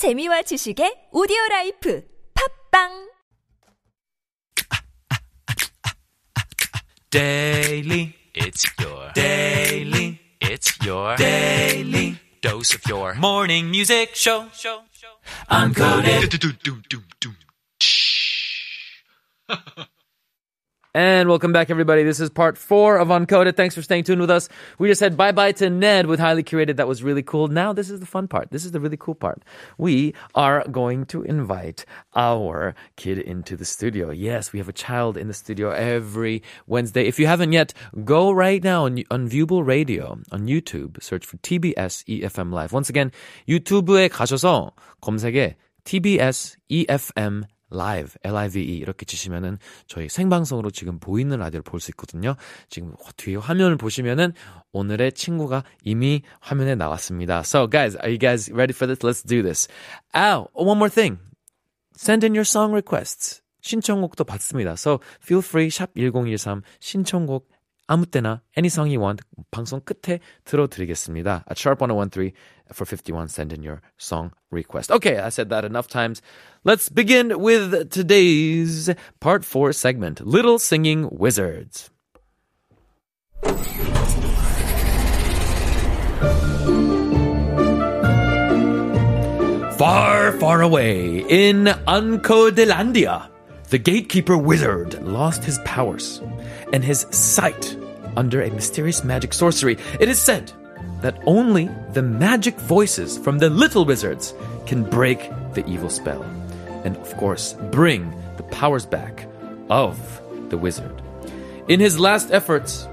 재미와 지식의 오디오 라이프 팝빵 Daily, it's your daily, it's your daily dose of your morning music show. Uncoded. And welcome back, everybody. This is part four of Uncoded. Thanks for staying tuned with us. We just said bye bye to Ned with Highly Curated. That was really cool. Now, this is the fun part. This is the really cool part. We are going to invite our kid into the studio. Yes, we have a child in the studio every Wednesday. If you haven't yet, go right now on, on Viewable Radio on YouTube. Search for TBS EFM Live. Once again, 유튜브에 가셔서 검색에 TBS EFM live, L-I-V-E 이렇게 치시면은 저희 생방송으로 지금 보이는 라디오를 볼 수 있거든요. 지금 뒤에 화면을 보시면은 오늘의 친구가 이미 화면에 나왔습니다. So guys, are you guys ready for this? Let's do this. Oh, one more thing. Send in your song requests. 신청곡도 받습니다. So feel free 샵 1013 신청곡 아무 때나 any song you want 방송 끝에 들어드리겠습니다. At sharp 1013 for 51 send in your song request. Okay, I said that enough times. Let's begin with today's part 4 segment, Little Singing Wizards. Far, far away in Uncodelandia, the gatekeeper wizard lost his powers and his sight under a mysterious magic sorcery. It is said that only the magic voices from the little wizards can break the evil spell and, of course, bring the powers back of the wizard. In his last efforts,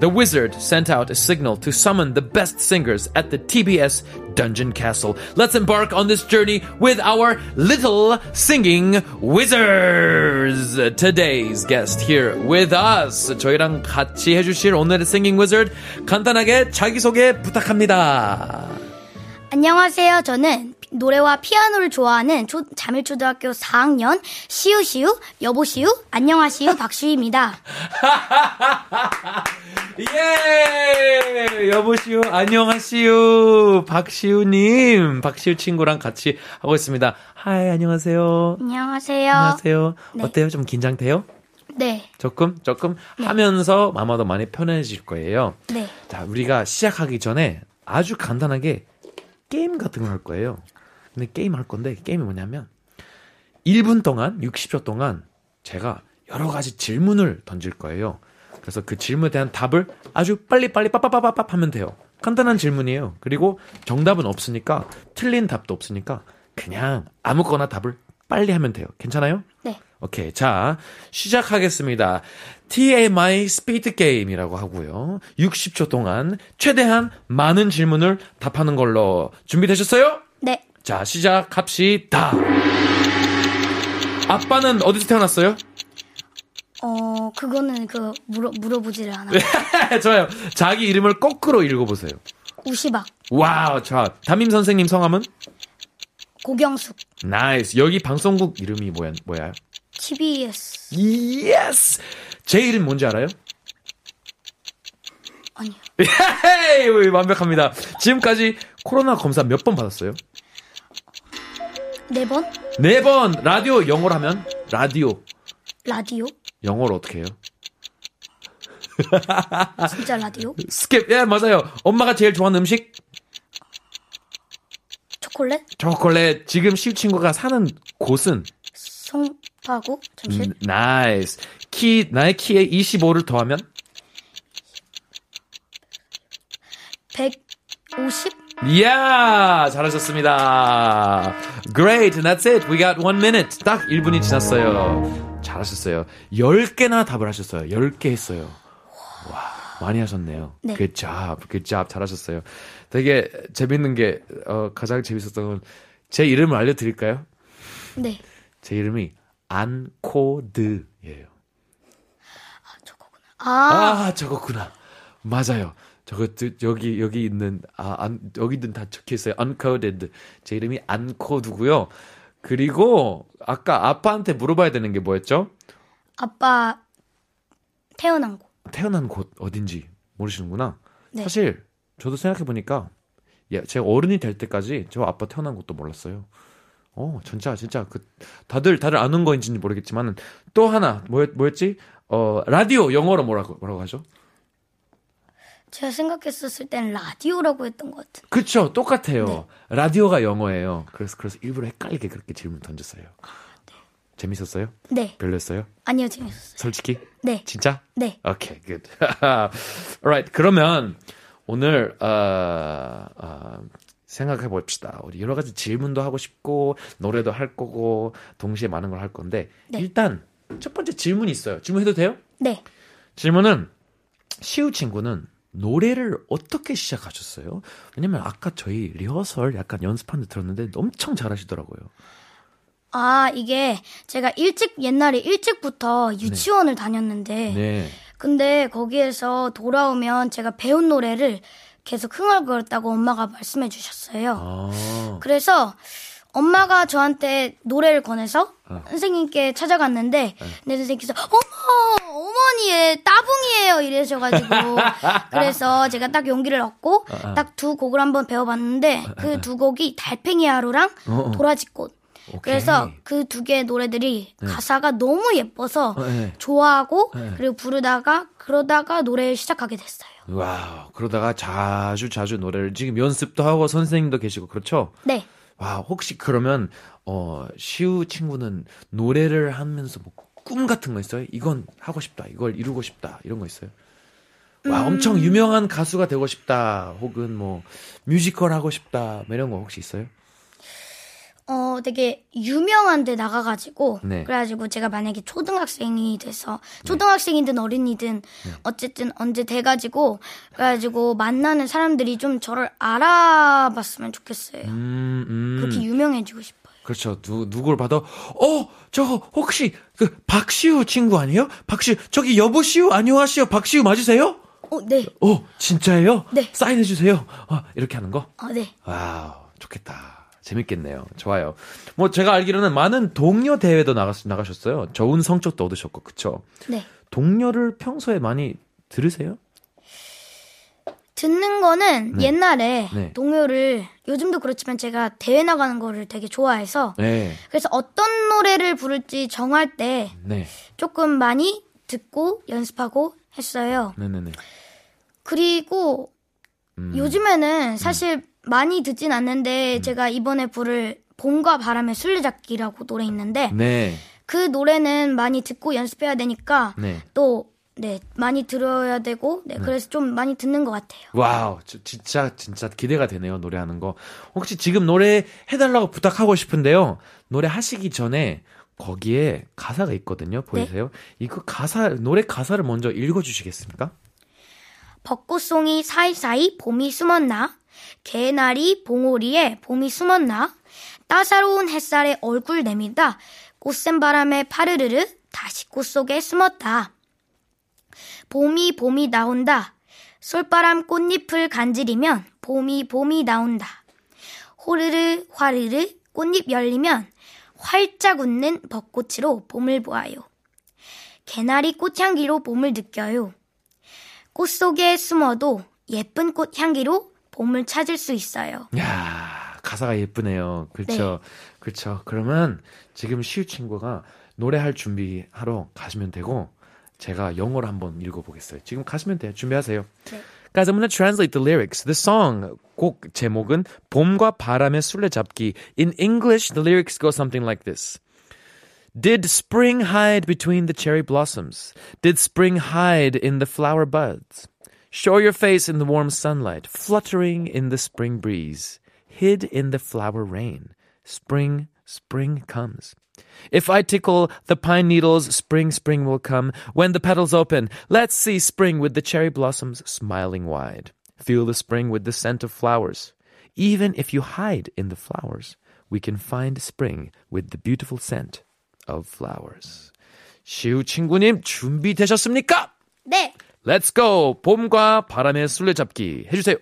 the wizard sent out a signal to summon the best singers at the TBS Dungeon Castle. Let's embark on this journey with our little singing wizards. Today's guest here with us. 저희랑 같이 해주실 오늘의 singing wizard 간단하게 자기소개 부탁합니다. 안녕하세요. 저는 노래와 피아노를 좋아하는 초, 자밀초등학교 4학년 시우시우 여보시우 안녕하시우 박시우입니다. 예! 여보시우, 안녕하시우. 박시우님, 박시우 친구랑 같이 하고 있습니다. Hi, 안녕하세요. 안녕하세요. 안녕하세요. 네. 어때요? 좀 긴장돼요? 네, 조금? 조금? 하면서 아마도 많이 편해질 거예요. 네, 자, 우리가 시작하기 전에 아주 간단하게 게임 같은 걸 할 거예요. 근데 게임 할 건데, 게임이 뭐냐면, 1분 동안, 60초 동안 제가 여러 가지 질문을 던질 거예요. 그래서 그 질문에 대한 답을 아주 빨리빨리 빠빠빠빠빠 하면 돼요. 간단한 질문이에요. 그리고 정답은 없으니까, 틀린 답도 없으니까, 그냥 아무거나 답을 빨리 하면 돼요. 괜찮아요? 네. 오케이. 자, 시작하겠습니다. TMI 스피드 게임이라고 하고요. 60초 동안 최대한 많은 질문을 답하는 걸로 준비되셨어요? 네. 자, 시작합시다. 아빠는 어디서 태어났어요? 어, 그거는 그 물어 물어보지를 않아. 좋아요. 자기 이름을 거꾸로 읽어보세요. 우시박, wow, 자, 담임 선생님 성함은? 고경숙, nice. 여기 방송국 이름이 뭐야, 뭐야? TBS Yes! 제 이름 뭔지 알아요? 아니요. Hey! 완벽합니다. 지금까지 코로나 검사 몇 번 받았어요? 네 번? 네 번! 라디오 영어로 하면? 라디오. 라디오? 영어로 어떻게 해요? 진짜 라디오? Skip. 예, 맞아요. 엄마가 제일 좋아하는 음식? 초콜릿? 초콜릿. 지금 시우 친구가 사는 곳은? 송파구? 잠시. 음, nice. 키, 나의 키에 25를 더하면? 150? 이야! 잘하셨습니다. Great. And that's it. We got one minute. 딱 1분이 지났어요. 잘하셨어요. 10개나 답을 하셨어요. 10개 했어요. 와, 많이 하셨네요. 네. Good job. Good job. 잘하셨어요. 되게 재밌는 게, 어, 가장 재밌었던 건, 제 이름을 알려드릴까요? 네. 제 이름이 안코드예요. 아, 아, 저거구나. 맞아요. 저거 여기 여기 있는 아 안, 여기든 다 적혀 있어요. uncoded. 제 이름이 안코드고요. 그리고 아까 아빠한테 물어봐야 되는 게 뭐였죠? 아빠 태어난 곳. 태어난 곳 어딘지 모르시는구나. 네. 사실 저도 생각해 보니까 예, 제가 어른이 될 때까지 저 아빠 태어난 것도 몰랐어요. 어, 진짜 진짜 그 다들 다들 아는 거인지는 모르겠지만 또 하나 뭐였 뭐였지? 어, 라디오 영어로 뭐라고 뭐라고 하죠? 제가 생각했었을 땐 라디오라고 했던 것 같은. 그쵸, 똑같아요. 라디오가 영어예요. 그래서 그래서 일부러 헷갈리게 그렇게 질문 던졌어요. 재밌었어요? 네. 별로였어요? 아니요, 재밌었어요. 솔직히? 네. 진짜? 네. 오케이, good. alright. 그러면 오늘 어, 어, 생각해 봅시다. 우리 여러 가지 질문도 하고 싶고 노래도 할 거고 동시에 많은 걸 할 건데 네. 일단 첫 번째 질문이 있어요. 질문해도 돼요? 네. 질문은 시우 친구는 노래를 어떻게 시작하셨어요? 왜냐면 아까 저희 리허설 약간 연습하는 데 들었는데 엄청 잘하시더라고요. 아, 이게 제가 일찍, 옛날에 일찍부터 유치원을 다녔는데, 네. 근데 거기에서 돌아오면 제가 배운 노래를 계속 흥얼거렸다고 엄마가 말씀해 주셨어요. 아. 그래서 엄마가 저한테 노래를 권해서 어. 선생님께 찾아갔는데 내 선생님께서 어머 어머니의 따봉이에요 이러셔가지고 그래서 제가 딱 용기를 얻고 어, 딱 두 곡을 한번 배워봤는데 그 두 곡이 달팽이 하루랑 어, 어. 도라지꽃 오케이. 그래서 그 두 개의 노래들이 가사가 너무 예뻐서 어, 네. 좋아하고 네. 그리고 부르다가 그러다가 노래를 시작하게 됐어요. Wow. 그러다가 자주 자주 노래를 지금 연습도 하고 선생님도 계시고 그렇죠? 네. 와, 혹시 그러면 어 시우 친구는 노래를 하면서 뭐 꿈 같은 거 있어요? 이건 하고 싶다. 이걸 이루고 싶다. 이런 거 있어요? 와, 음. 엄청 유명한 가수가 되고 싶다. 혹은 뭐 뮤지컬 하고 싶다. 뭐 이런 거 혹시 있어요? 어, 되게 유명한 데 나가가지고, 네. 그래가지고 제가 만약에 초등학생이 돼서, 초등학생이든 어린이든, 네. 어쨌든 언제 돼가지고, 그래가지고 만나는 사람들이 좀 저를 알아봤으면 좋겠어요. 음, 음. 그렇게 유명해지고 싶어요. 그렇죠. 누, 누굴 봐도, 어, 저거, 혹시, 그, 박시우 친구 아니에요? 박시우, 저기 여보시우, 안녕하시오, 박시우 맞으세요? 어, 네. 어, 진짜예요? 네. 사인해주세요. 어, 이렇게 하는 거? 어, 네. Wow, 좋겠다. 재밌겠네요. 좋아요. 뭐, 제가 알기로는 많은 동료 대회도 나가, 나가셨어요. 좋은 성적도 얻으셨고, 그쵸? 네. 동료를 평소에 많이 들으세요? 듣는 거는 네. 옛날에 네. 동요를, 요즘도 그렇지만 제가 대회 나가는 거를 되게 좋아해서, 네. 그래서 어떤 노래를 부를지 정할 때 네. 조금 많이 듣고 연습하고 했어요. 네네네. 그리고 음. 요즘에는 사실 많이 듣진 않는데 제가 이번에 부를 봄과 바람의 술래잡기라고 노래 있는데 네. 그 노래는 많이 듣고 연습해야 되니까 네. 또 네, 많이 들어야 되고 네, 그래서 좀 많이 듣는 것 같아요. Wow, 저- 진짜 진짜 기대가 되네요 노래하는 거. 혹시 지금 노래 해달라고 부탁하고 싶은데요. 노래 하시기 전에 거기에 가사가 있거든요. 보이세요? 이거 가사 노래 가사를 먼저 읽어주시겠습니까? 벚꽃송이 사이사이 봄이 숨었나 개나리 봉오리에 봄이 숨었나? 따사로운 햇살에 얼굴 내민다 꽃샘 바람에 파르르르 다시 꽃 속에 숨었다. 봄이 봄이 나온다. 솔바람 꽃잎을 간지리면 봄이 봄이 나온다. 호르르 화르르 꽃잎 열리면 활짝 웃는 벚꽃으로 봄을 보아요. 개나리 꽃향기로 봄을 느껴요. 꽃 속에 숨어도 예쁜 꽃 향기로 봄을 찾을 수 있어요. 야 가사가 예쁘네요. 그렇죠. 그렇죠. 그러면 지금 시우 친구가 노래할 준비하러 가시면 되고 제가 영어로 한번 읽어보겠어요. 지금 가시면 돼요. 준비하세요. 네. Guys, I'm gonna translate the lyrics. The song 곡 제목은 봄과 바람의 술래잡기. In English, the lyrics go something like this. Did spring hide between the cherry blossoms? Did spring hide in the flower buds? Show your face in the warm sunlight, fluttering in the spring breeze, hid in the flower rain. Spring, spring comes. If I tickle the pine needles, spring, spring will come. When the petals open, let's see spring with the cherry blossoms smiling wide. Feel the spring with the scent of flowers. Even if you hide in the flowers, we can find spring with the beautiful scent of flowers. 시우 친구님 준비되셨습니까? 네. Let's go! 봄과 바람의 술래잡기 해주세요.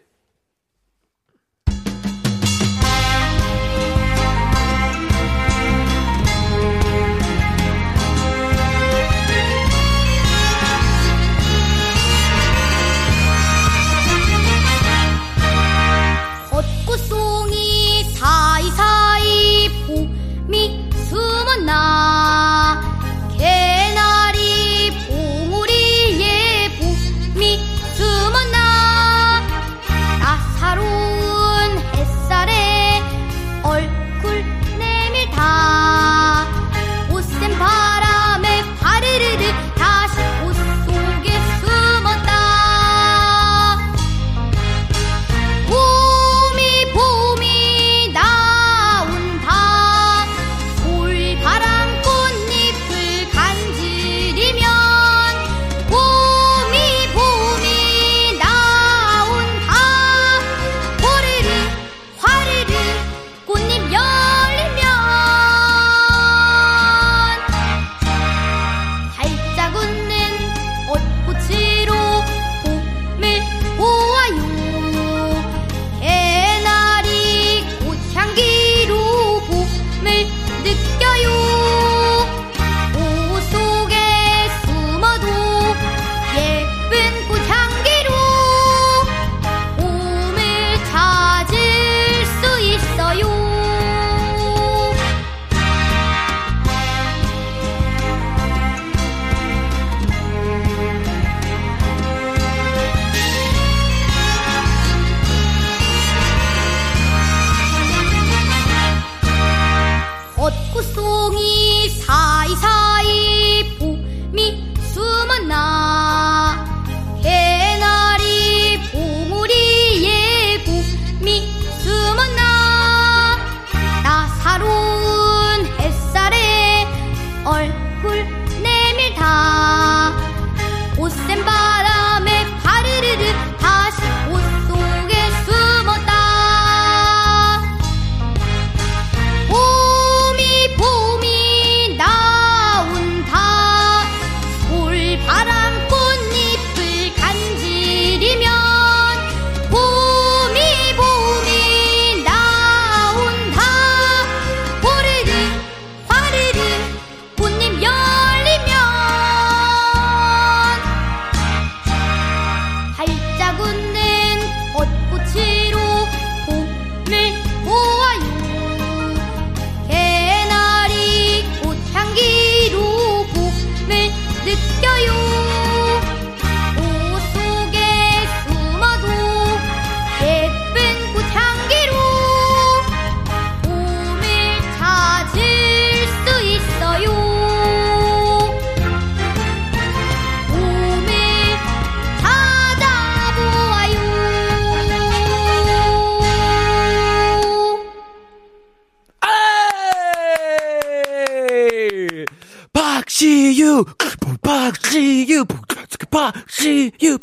박시우,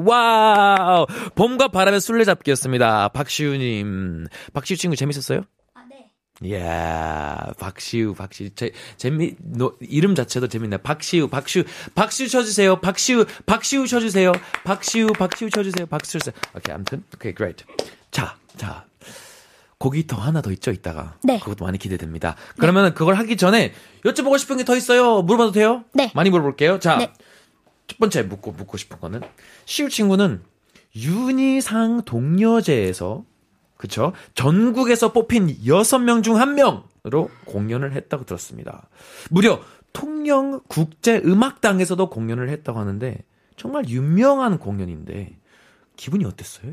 wow. 봄과 바람의 술래잡기였습니다. 박시우님. 박시유 친구 재밌었어요? 아, 네. 이야, 박시우, 박시우. 제, 재미, 노, 이름 자체도 재밌네. 박시우, 박시우, 박시우 쳐주세요. 박시우, 박시우 쳐주세요. 박시우, 박시우 쳐주세요. 박시우 쳐주세요. 오케이, 아무튼. 오케이, great. 자, 자. 곡이 더 하나 더 있죠, 이따가. 네. 그것도 많이 기대됩니다. 그러면 그걸 하기 전에 여쭤보고 싶은 게 더 있어요. 물어봐도 돼요? 네. 많이 물어볼게요. 자, 네. 첫 번째 묻고, 묻고 싶은 거는, 시우 친구는 윤희상 동료제에서, 그쵸? 전국에서 뽑힌 6명 중 1명으로 공연을 했다고 들었습니다. 무려 통영 국제 음악당에서도 공연을 했다고 하는데, 정말 유명한 공연인데, 기분이 어땠어요?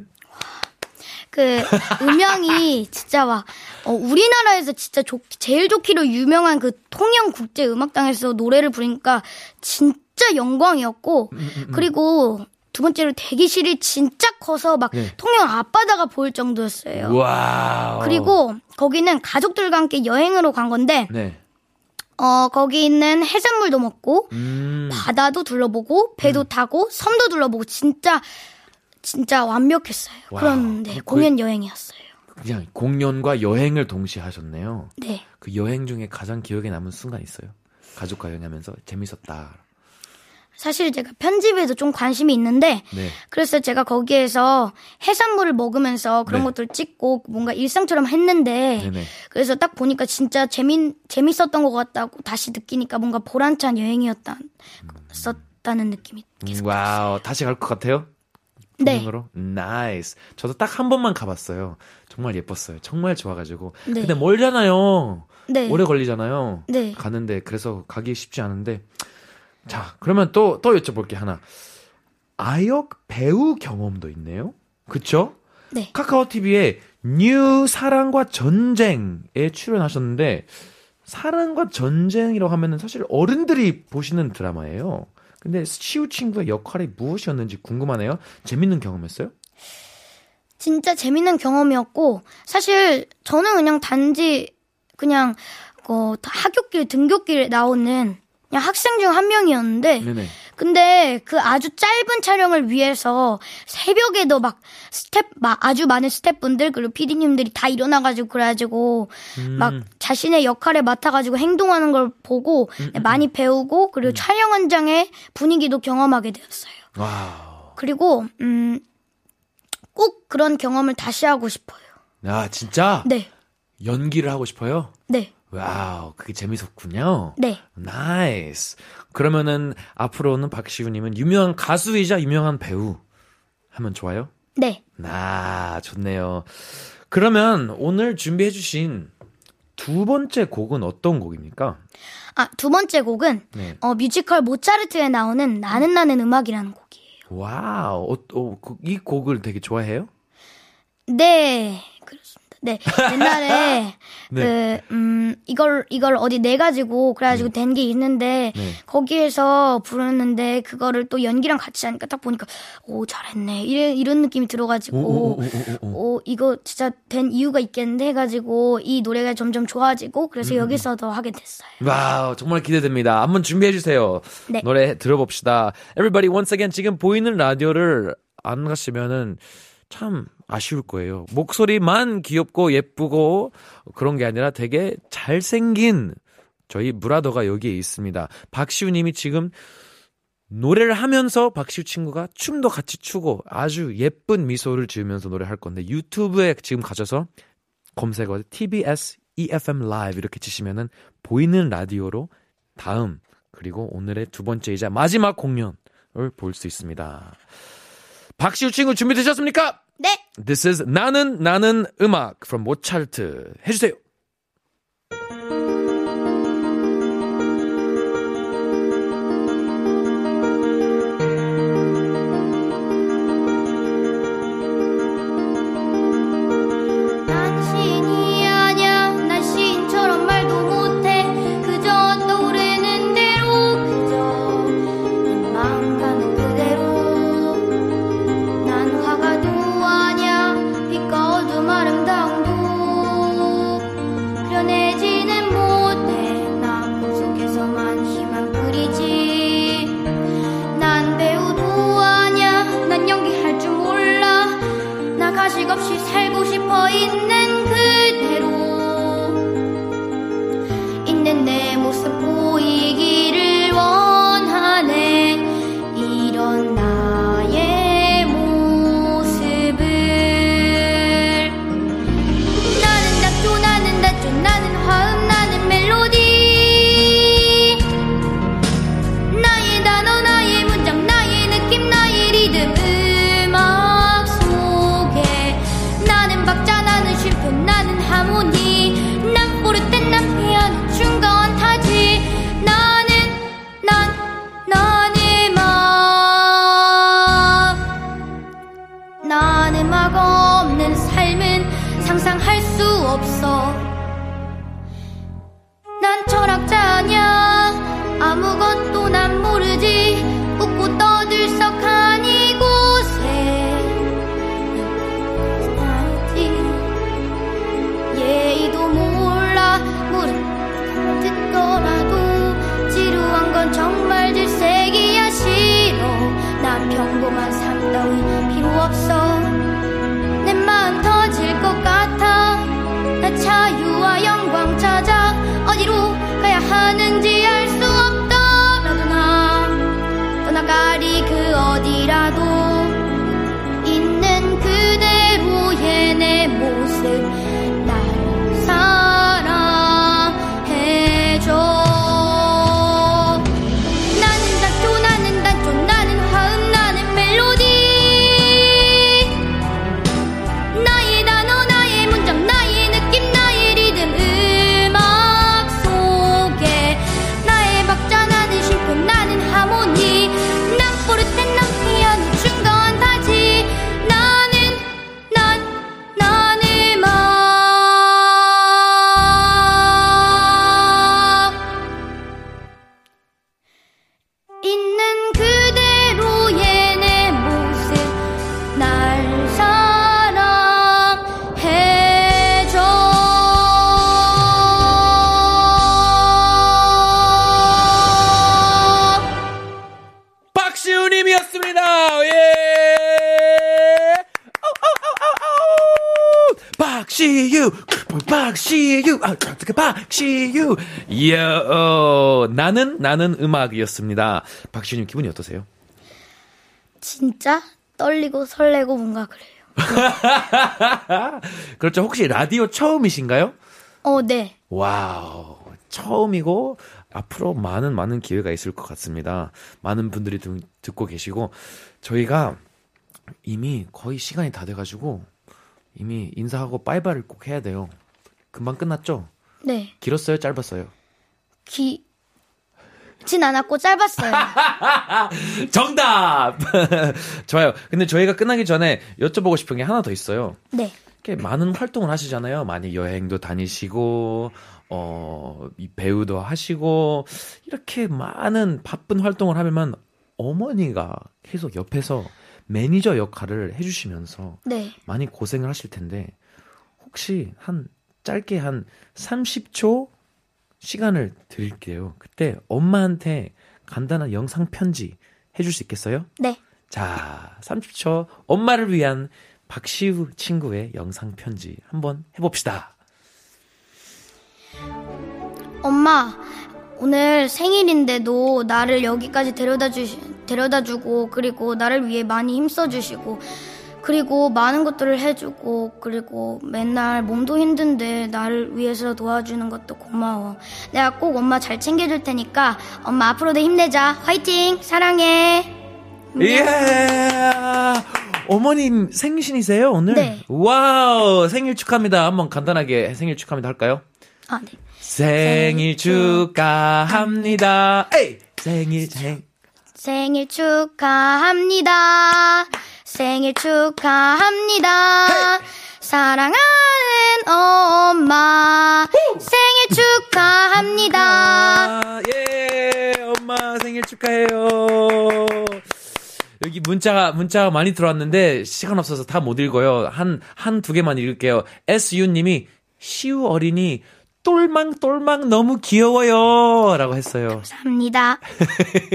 그 음향이 진짜 막 어, 우리나라에서 진짜 좋, 제일 좋기로 유명한 그 통영 국제 음악당에서 노래를 부르니까 진짜 영광이었고 그리고 두 번째로 대기실이 진짜 커서 막 네. 통영 앞바다가 보일 정도였어요. Wow. 그리고 거기는 가족들과 함께 여행으로 간 건데 네. 어 거기 있는 해산물도 먹고 음. 바다도 둘러보고 배도 타고 섬도 둘러보고 진짜 진짜 완벽했어요. 와우. 그런 네, 거의- 공연 여행이었어요. 그냥 공연과 여행을 동시에 하셨네요. 네. 그 여행 중에 가장 기억에 남은 순간 있어요? 가족과 여행하면서 재밌었다. 사실 제가 편집에도 좀 관심이 있는데 네. 그래서 제가 거기에서 해산물을 먹으면서 그런 네. 것들 찍고 뭔가 일상처럼 했는데 네네. 그래서 딱 보니까 진짜 재밌 재밌었던 것 같다고 다시 느끼니까 뭔가 보람찬 여행이었다 쉬었다는 느낌이 계속 음, wow. 다시 갈 것 같아요? 네. 통영으로? Nice. 저도 딱 한 번만 가봤어요. 정말 예뻤어요. 정말 좋아가지고. 네. 근데 멀잖아요. 네. 오래 걸리잖아요. 네. 가는데 그래서 가기 쉽지 않은데. 자, 그러면 또, 또 여쭤볼게 하나. 아역 배우 경험도 있네요? 그쵸? 네. 카카오 TV에 뉴 사랑과 전쟁에 출연하셨는데 사랑과 전쟁이라고 하면은 사실 어른들이 보시는 드라마예요. 근데 시우 친구의 역할이 무엇이었는지 궁금하네요. 재밌는 경험했어요? 진짜 재밌는 경험이었고 사실 저는 그냥 단지 그냥 그 학교길 등교길에 나오는 그냥 학생 중 한 명이었는데 네네. 근데 그 아주 짧은 촬영을 위해서 새벽에도 막 스텝 막 아주 많은 스태프분들 그리고 PD님들이 다 일어나 가지고 그래 가지고 막 자신의 역할에 맡아 가지고 행동하는 걸 보고 많이 배우고 그리고 촬영 현장의 분위기도 경험하게 되었어요. Wow. 그리고 음. 꼭 그런 경험을 다시 하고 싶어요. 아, 진짜? 네, 연기를 하고 싶어요? 네, wow, 그게 재밌었군요. 네. Nice. 그러면은 앞으로는 박시우님은 유명한 가수이자 유명한 배우 하면 좋아요? 네. 나 좋네요. 그러면 오늘 준비해주신 두 번째 곡은 어떤 곡입니까? 아, 두 번째 곡은 네. 어, 뮤지컬 모차르트에 나오는 나는 나는 음악이라는 곡이에요. Wow, 어, 어, 그- 이 곡을 되게 좋아해요? 네, 그렇습니다. 네, 옛날에 네. 그 음, 이걸 이걸 어디 내 가지고 그래 가지고 된 게 있는데 네. 거기에서 부르는데 그거를 또 연기랑 같이 하니까 딱 보니까 오 잘했네 이런 이런 느낌이 들어 가지고 오, 오, 이거 진짜 된 이유가 있겠는데 해 가지고 이 노래가 점점 좋아지고 음, 그래서 여기서도 하게 됐어요. Wow, 정말 기대됩니다. 한번 준비해 주세요. 네. 노래 들어봅시다. Everybody, once again, 지금 보이는 라디오를 안 가시면은 참 아쉬울 거예요. 목소리만 귀엽고 예쁘고 그런 게 아니라 되게 잘생긴 저희 brother가 여기에 있습니다. 박시우 님이 지금 노래를 하면서 박시우 친구가 춤도 같이 추고 아주 예쁜 미소를 지으면서 노래할 건데 유튜브에 지금 가셔서 검색어 TBS EFM Live 이렇게 치시면은 보이는 라디오로 다음 그리고 오늘의 두 번째이자 마지막 공연을 볼 수 있습니다. 박시우 친구 준비되셨습니까? 네, This is 나는 나는 음악 from 모차르트 해주세요. in 상상할 수 없어. 난 철학자냐? 아무것도 난 모르지. 웃고 떠들썩한 이곳에. 살지. 예의도 몰라. 무릎 듣더라도 지루한 건 정말 질색이야 싫어. 난 평범한 삶 따위 필요 없어 아, 어떻게 박시우. 이야, 어, 나는, 나는 음악이었습니다. 박시우님 기분이 어떠세요? 진짜 떨리고 설레고 뭔가 그래요. 그렇죠. 혹시 라디오 처음이신가요? 어, 네. Wow. 처음이고, 앞으로 많은, 많은 기회가 있을 것 같습니다. 많은 분들이 듣, 듣고 계시고, 저희가 이미 거의 시간이 다 돼가지고, 이미 인사하고 빠이바이를 꼭 해야 돼요. 금방 끝났죠? 네. 길었어요? 짧았어요? 기, 진 않았고 짧았어요. 정답! 좋아요. 근데 저희가 끝나기 전에 여쭤보고 싶은 게 하나 더 있어요. 네. 이렇게 많은 활동을 하시잖아요. 많이 여행도 다니시고, 어, 이 배우도 하시고, 이렇게 많은 바쁜 활동을 하면 어머니가 계속 옆에서 매니저 역할을 해주시면서 네. 많이 고생을 하실 텐데, 혹시 한 짧게 한 30초 시간을 드릴게요. 그때 엄마한테 간단한 영상 편지 해줄 수 있겠어요? 네. 자, 30초 엄마를 위한 박시우 친구의 영상 편지 한번 해봅시다. 엄마, 오늘 생일인데도 나를 여기까지 데려다 주시, 데려다 주고, 그리고 나를 위해 많이 힘써 주시고, 그리고 많은 것들을 해주고, 그리고 맨날 몸도 힘든데 나를 위해서 도와주는 것도 고마워. 내가 꼭 엄마 잘 챙겨줄 테니까, 엄마 앞으로도 힘내자. 화이팅! 사랑해! 예! 어머님 생신이세요, 오늘? 네. Wow, 생일 축하합니다. 한번 간단하게 생일 축하합니다 할까요? 아, 네. 생일 축하합니다. 에이! 생일, 생, 생일 축하합니다. 생일 축하합니다. 사랑하는 엄마. 생일 축하합니다. 아, 예, 엄마 생일 축하해요. 여기 문자가, 문자가 많이 들어왔는데, 시간 없어서 다 못 읽어요. 한, 한 두 개만 읽을게요. SU님이, 시우 어린이, 똘망똘망 너무 귀여워요. 라고 했어요. 감사합니다.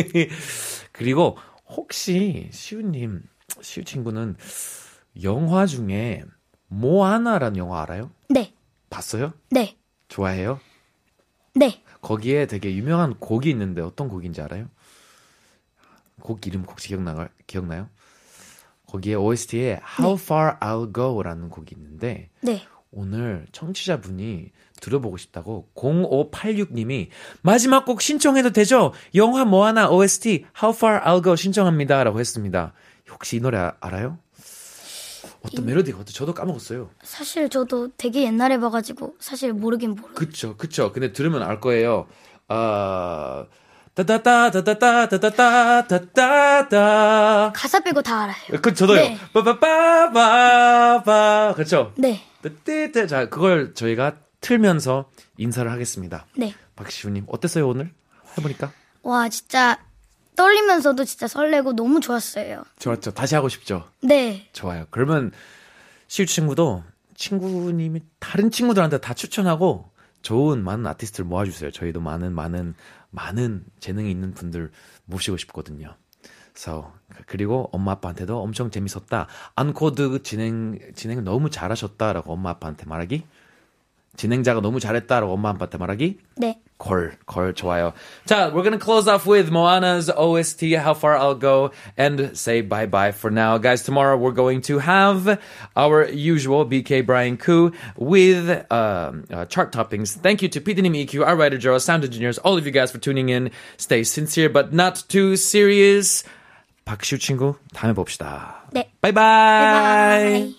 그리고, 혹시, 시우님, 시우 친구는, 영화 중에, 모아나라는 영화 알아요? 네, 봤어요? 네, 좋아해요? 네. 거기에 되게 유명한 곡이 있는데 어떤 곡인지 알아요? 곡 이름 혹시 기억나 기억나요? 거기에 OST에 How Far I'll Go라는 곡이 있는데 네. 오늘 청취자분이 들어보고 싶다고 0586님이 마지막 곡 신청해도 되죠? 영화 모아나 OST How Far I'll Go 신청합니다 라고 했습니다. 혹시 이 노래 아- 알아요? 어떤 멜로디가 어떤 저도 까먹었어요. 사실 저도 되게 옛날에 봐가지고 사실 모르긴 모르. 그쵸, 그쵸. 근데 들으면 알 거예요. 아, 따따따, 따따따, 따따따, 따따따. 가사 빼고 다 알아요. 그, 저도요. 네. 빠빠빠빠빠. 그쵸? 네. 자, 그걸 저희가 틀면서 인사를 하겠습니다. 네. 박시우님, 어땠어요, 오늘? 해보니까? 와 진짜 떨리면서도 진짜 설레고 너무 좋았어요. 좋았죠. 다시 하고 싶죠. 네. 좋아요. 그러면 시우 친구도 친구님이 다른 친구들한테 다 추천하고 좋은 많은 아티스트를 모아주세요. 저희도 많은 많은 많은 재능이 있는 분들 모시고 싶거든요. So, 그리고 엄마 아빠한테도 엄청 재밌었다. 안코드 진행 진행 너무 잘하셨다라고 엄마 아빠한테 말하기. 진행자가 너무 잘했다라고 엄마 아빠한테 말하기. 네. 걸, 걸 좋아요. 자, we're gonna close off with Moana's OST, How Far I'll Go, and say bye-bye for now. Guys, tomorrow we're going to have our usual BK Brian Koo with um, uh, chart toppings. Thank you to PD님 EQ, our writer Joe, sound engineers, all of you guys for tuning in. Stay sincere but not too serious. 박시우 친구, 다음에 봅시다. 네. Bye-bye. 바이바이.